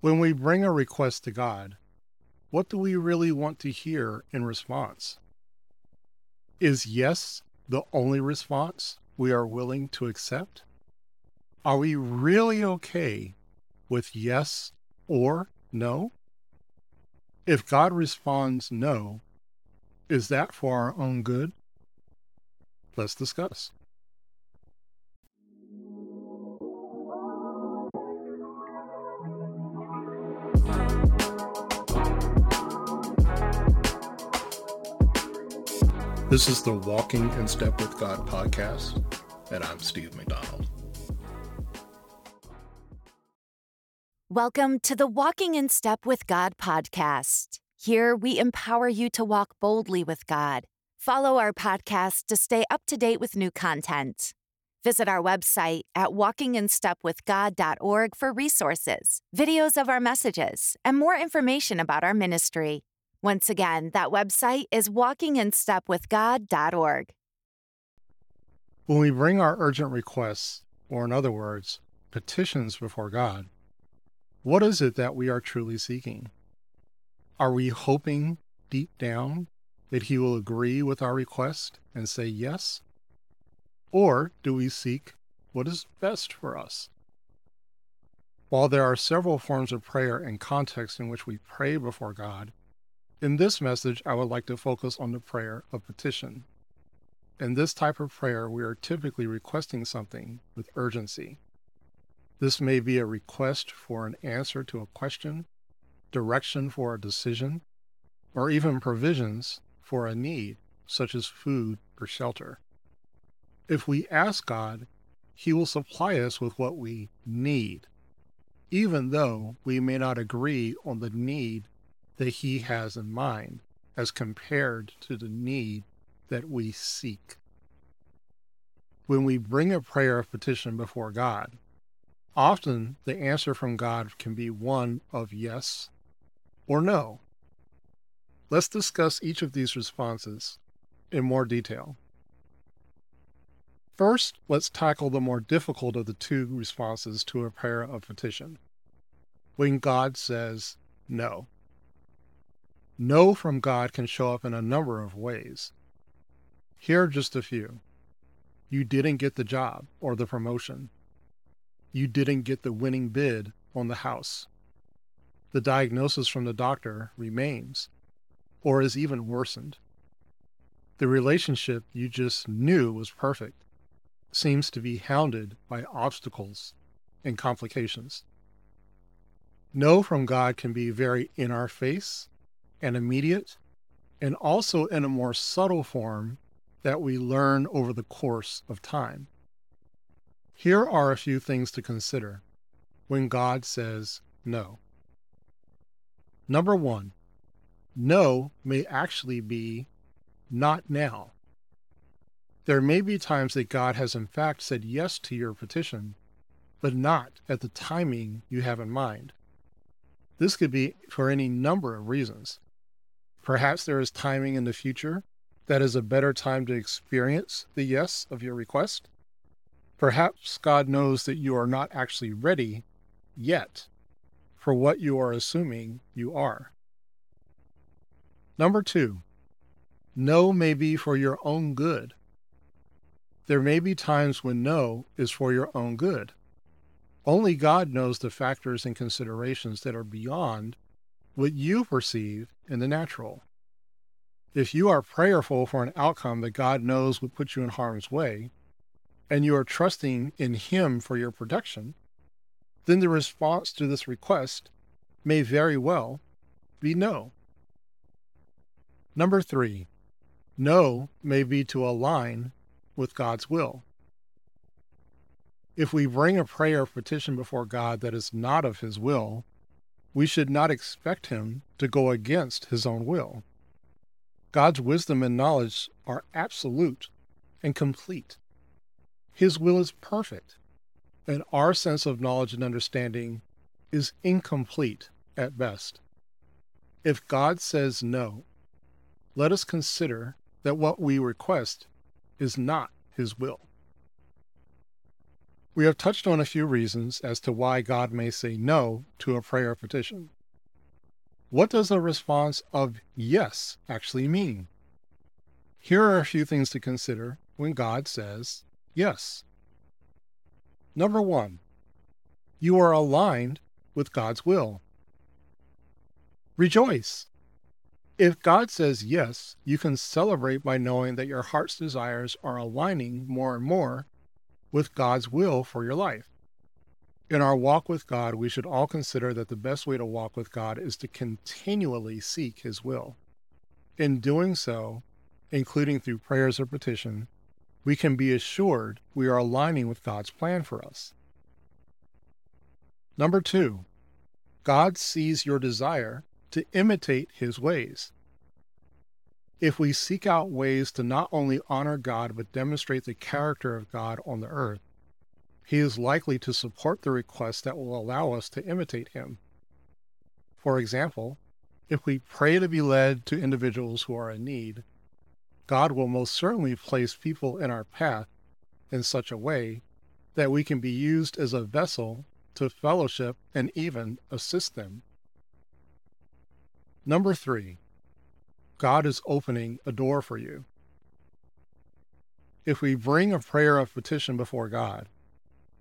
When we bring a request to God, what do we really want to hear in response? Is yes the only response we are willing to accept? Are we really okay with yes or no? If God responds no, is that for our own good? Let's discuss. This is the Walking in Step with God podcast, and I'm Steve McDonald. Welcome to the Walking in Step with God podcast. Here we empower you to walk boldly with God. Follow our podcast to stay up to date with new content. Visit our website at walkinginstepwithgod.org for resources, videos of our messages, and more information about our ministry. Once again, that website is walkinginstepwithgod.org. When we bring our urgent requests, or in other words, petitions before God, what is it that we are truly seeking? Are we hoping deep down that He will agree with our request and say yes? Or do we seek what is best for us? While there are several forms of prayer and contexts in which we pray before God, in this message, I would like to focus on the prayer of petition. In this type of prayer, we are typically requesting something with urgency. This may be a request for an answer to a question, direction for a decision, or even provisions for a need, such as food or shelter. If we ask God, He will supply us with what we need, even though we may not agree on the need that he has in mind as compared to the need that we seek. When we bring a prayer of petition before God, often the answer from God can be one of yes or no. Let's discuss each of these responses in more detail. First, let's tackle the more difficult of the two responses to a prayer of petition. When God says no. No from God can show up in a number of ways. Here are just a few. You didn't get the job or the promotion. You didn't get the winning bid on the house. The diagnosis from the doctor remains or is even worsened. The relationship you just knew was perfect seems to be hounded by obstacles and complications. No from God can be very in our face and immediate, and also in a more subtle form that we learn over the course of time. Here are a few things to consider when God says no. Number one, no may actually be not now. There may be times that God has in fact said yes to your petition, but not at the timing you have in mind. This could be for any number of reasons. Perhaps there is timing in the future that is a better time to experience the yes of your request. Perhaps God knows that you are not actually ready yet for what you are assuming you are. Number two, no may be for your own good. There may be times when no is for your own good. Only God knows the factors and considerations that are beyond what you perceive in the natural. If you are prayerful for an outcome that God knows would put you in harm's way, and you are trusting in Him for your protection, then the response to this request may very well be no. Number three, no may be to align with God's will. If we bring a prayer of petition before God that is not of His will, we should not expect him to go against his own will. God's wisdom and knowledge are absolute and complete. His will is perfect, and our sense of knowledge and understanding is incomplete at best. If God says no, let us consider that what we request is not His will. We have touched on a few reasons as to why God may say no to a prayer petition. What does a response of yes actually mean? Here are a few things to consider when God says yes. Number one, you are aligned with God's will. Rejoice. If God says yes, you can celebrate by knowing that your heart's desires are aligning more and more with God's will for your life. In our walk with God, we should all consider that the best way to walk with God is to continually seek His will. In doing so, including through prayers of petition, we can be assured we are aligning with God's plan for us. Number two, God sees your desire to imitate His ways. If we seek out ways to not only honor God but demonstrate the character of God on the earth, He is likely to support the requests that will allow us to imitate Him. For example, if we pray to be led to individuals who are in need, God will most certainly place people in our path in such a way that we can be used as a vessel to fellowship and even assist them. Number three, God is opening a door for you. If we bring a prayer of petition before God,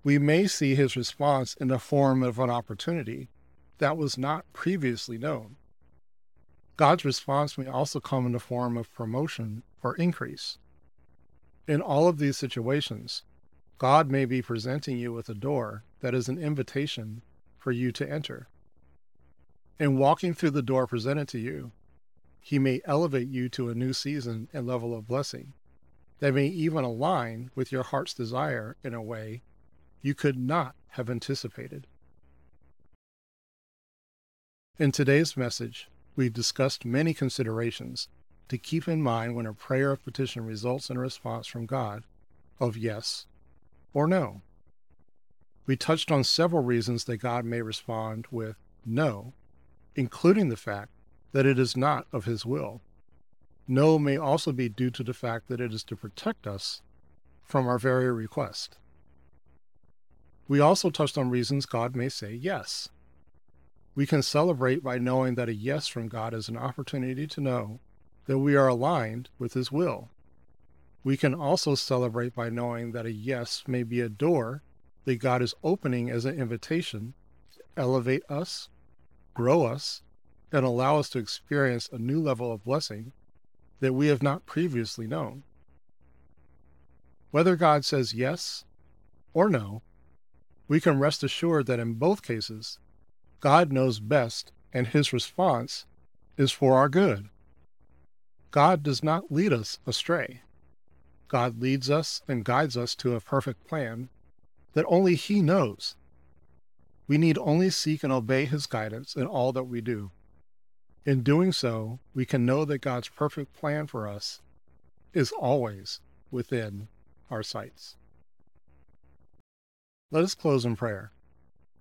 we may see his response in the form of an opportunity that was not previously known. God's response may also come in the form of promotion or increase. In all of these situations, God may be presenting you with a door that is an invitation for you to enter. In walking through the door presented to you, he may elevate you to a new season and level of blessing that may even align with your heart's desire in a way you could not have anticipated. In today's message, we've discussed many considerations to keep in mind when a prayer of petition results in a response from God of yes or no. We touched on several reasons that God may respond with no, including the fact that it is not of his will. No may also be due to the fact that it is to protect us from our very request. We also touched on reasons God may say yes. We can celebrate by knowing that a yes from God is an opportunity to know that we are aligned with His will. We can also celebrate by knowing that a yes may be a door that God is opening as an invitation to elevate us, grow us, and allow us to experience a new level of blessing that we have not previously known. Whether God says yes or no, we can rest assured that in both cases, God knows best and his response is for our good. God does not lead us astray. God leads us and guides us to a perfect plan that only He knows. We need only seek and obey His guidance in all that we do. In doing so, we can know that God's perfect plan for us is always within our sights. Let us close in prayer.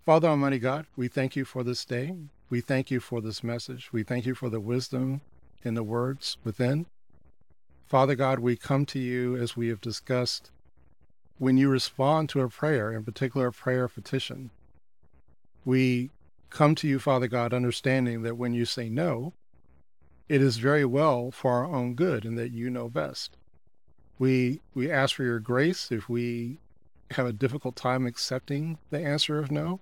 Father Almighty God, we thank you for this day. We thank you for this message. We thank you for the wisdom in the words within. Father God, we come to you as we have discussed. When you respond to a prayer, in particular a prayer petition, we come to you, Father God, understanding that when you say no, it is very well for our own good and that you know best. We we ask for your grace if we have a difficult time accepting the answer of no.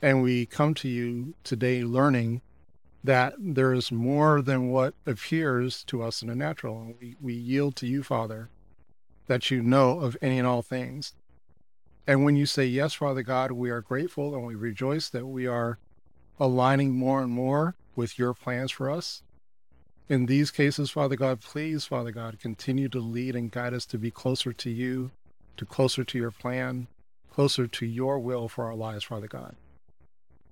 And we come to you today learning that there is more than what appears to us in the natural. And we, we yield to you, Father, that you know of any and all things. And when you say yes, Father God, we are grateful and we rejoice that we are aligning more and more with your plans for us. In these cases, Father God, please, Father God, continue to lead and guide us to be closer to you, to closer to your plan, closer to your will for our lives, Father God.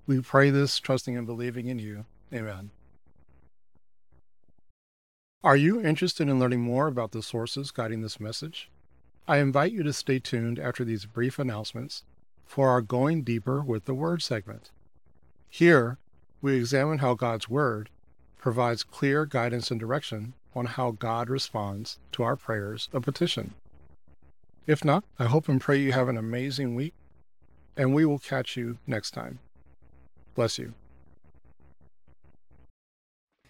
We pray this, trusting and believing in you. Amen. Are you interested in learning more about the sources guiding this message? I invite you to stay tuned after these brief announcements for our Going Deeper with the Word segment. Here, we examine how God's Word provides clear guidance and direction on how God responds to our prayers of petition. If not, I hope and pray you have an amazing week and we will catch you next time. Bless you.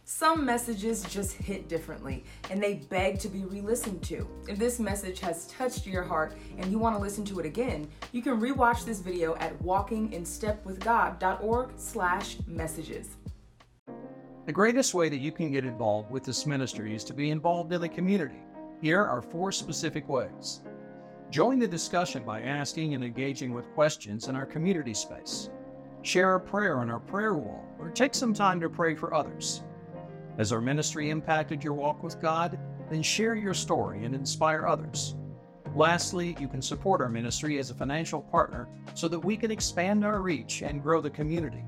Some messages just hit differently and they beg to be re listened to. If this message has touched your heart and you want to listen to it again, you can rewatch this video at walkinginstepwithgod.org/slash messages. The greatest way that you can get involved with this ministry is to be involved in the community. Here are four specific ways. Join the discussion by asking and engaging with questions in our community space. Share a prayer on our prayer wall or take some time to pray for others. Has our ministry impacted your walk with God? Then share your story and inspire others. Lastly, you can support our ministry as a financial partner so that we can expand our reach and grow the community.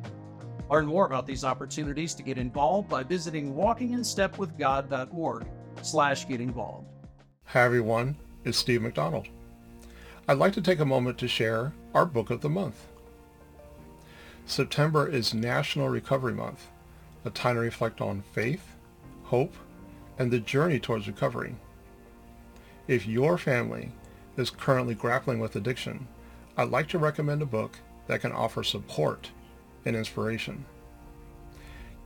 Learn more about these opportunities to get involved by visiting walkinginstepwithgod.org slash get involved. Hi everyone, it's Steve McDonald. I'd like to take a moment to share our book of the month. September is National Recovery Month a time to reflect on faith, hope, and the journey towards recovery. If your family is currently grappling with addiction, I'd like to recommend a book that can offer support and inspiration.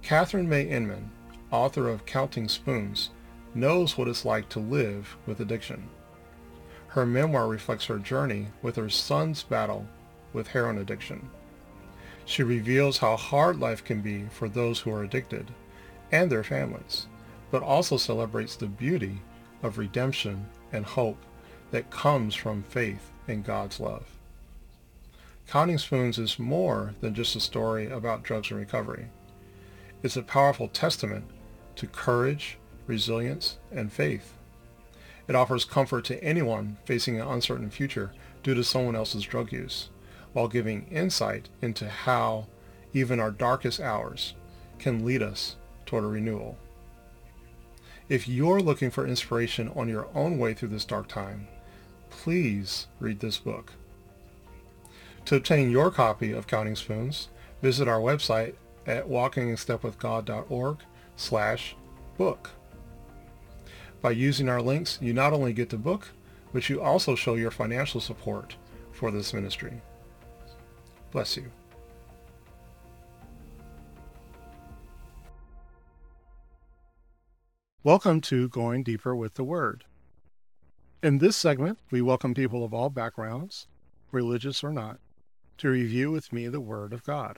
Katherine May Inman, author of Counting Spoons, knows what it's like to live with addiction. Her memoir reflects her journey with her son's battle with heroin addiction. She reveals how hard life can be for those who are addicted and their families, but also celebrates the beauty of redemption and hope that comes from faith in God's love. Counting Spoons is more than just a story about drugs and recovery. It's a powerful testament to courage, resilience, and faith. It offers comfort to anyone facing an uncertain future due to someone else's drug use while giving insight into how even our darkest hours can lead us toward a renewal. If you're looking for inspiration on your own way through this dark time, please read this book. To obtain your copy of Counting Spoons, visit our website at walkinginstepwithgod.org slash book. By using our links, you not only get the book, but you also show your financial support for this ministry. Bless you. Welcome to Going Deeper with the Word. In this segment, we welcome people of all backgrounds, religious or not, to review with me the Word of God.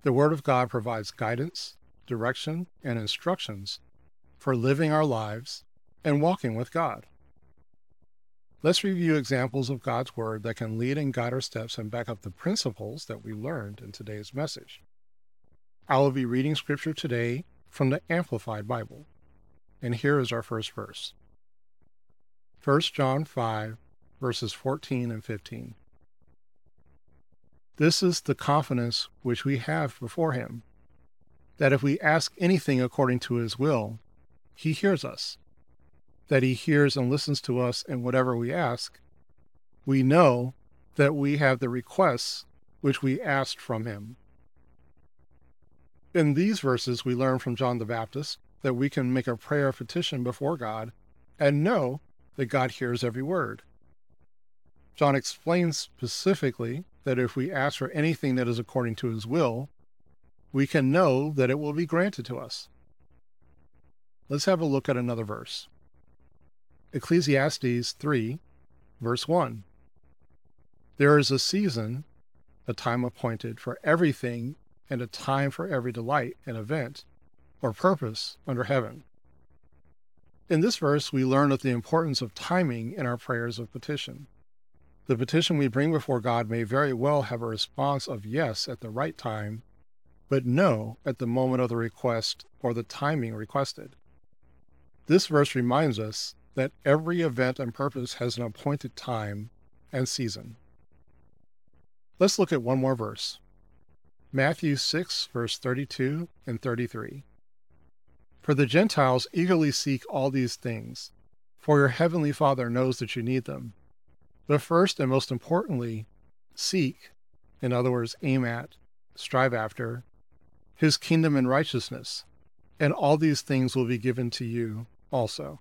The Word of God provides guidance, direction, and instructions for living our lives and walking with God. Let's review examples of God's Word that can lead and guide our steps and back up the principles that we learned in today's message. I will be reading Scripture today from the Amplified Bible, and here is our first verse 1 John 5, verses 14 and 15. This is the confidence which we have before Him, that if we ask anything according to His will, He hears us that he hears and listens to us in whatever we ask, we know that we have the requests which we asked from him. In these verses, we learn from John the Baptist that we can make a prayer petition before God and know that God hears every word. John explains specifically that if we ask for anything that is according to his will, we can know that it will be granted to us. Let's have a look at another verse. Ecclesiastes 3, verse 1. There is a season, a time appointed for everything, and a time for every delight and event or purpose under heaven. In this verse, we learn of the importance of timing in our prayers of petition. The petition we bring before God may very well have a response of yes at the right time, but no at the moment of the request or the timing requested. This verse reminds us that every event and purpose has an appointed time and season. Let's look at one more verse Matthew 6, verse 32 and 33. For the Gentiles eagerly seek all these things, for your heavenly Father knows that you need them. But first and most importantly, seek, in other words, aim at, strive after, his kingdom and righteousness, and all these things will be given to you also.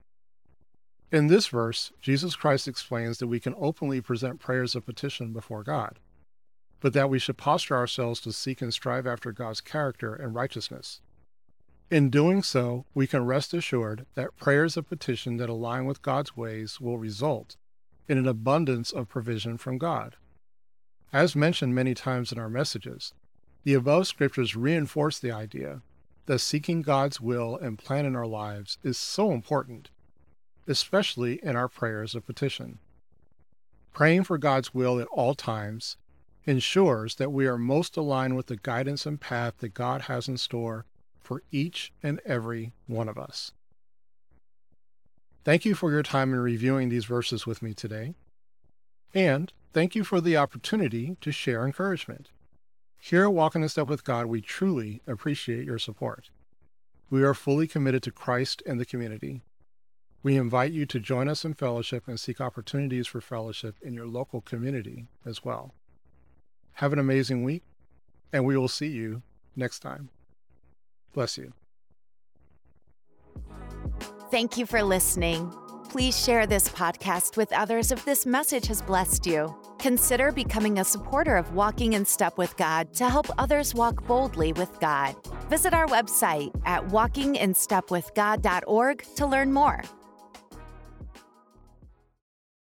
In this verse, Jesus Christ explains that we can openly present prayers of petition before God. but that we should posture ourselves to seek and strive after God's character and righteousness. In doing so, we can rest assured that prayers of petition that align with God's ways will result in an abundance of provision from God. As mentioned many times in our messages, the above scriptures reinforce the idea that seeking God's will and plan in our lives is so important, especially in our prayers of petition. Praying for God's will at all times ensures that we are most aligned with the guidance and path that God has in store for each and every one of us. Thank you for your time in reviewing these verses with me today. And thank you for the opportunity to share encouragement. Here at Walking in Step with God, we truly appreciate your support. We are fully committed to Christ and the community. We invite you to join us in fellowship and seek opportunities for fellowship in your local community as well. Have an amazing week, and we will see you next time. Bless you. Thank you for listening. Please share this podcast with others if this message has blessed you. Consider becoming a supporter of Walking in Step with God to help others walk boldly with God. Visit our website at walkinginstepwithgod.org to learn more.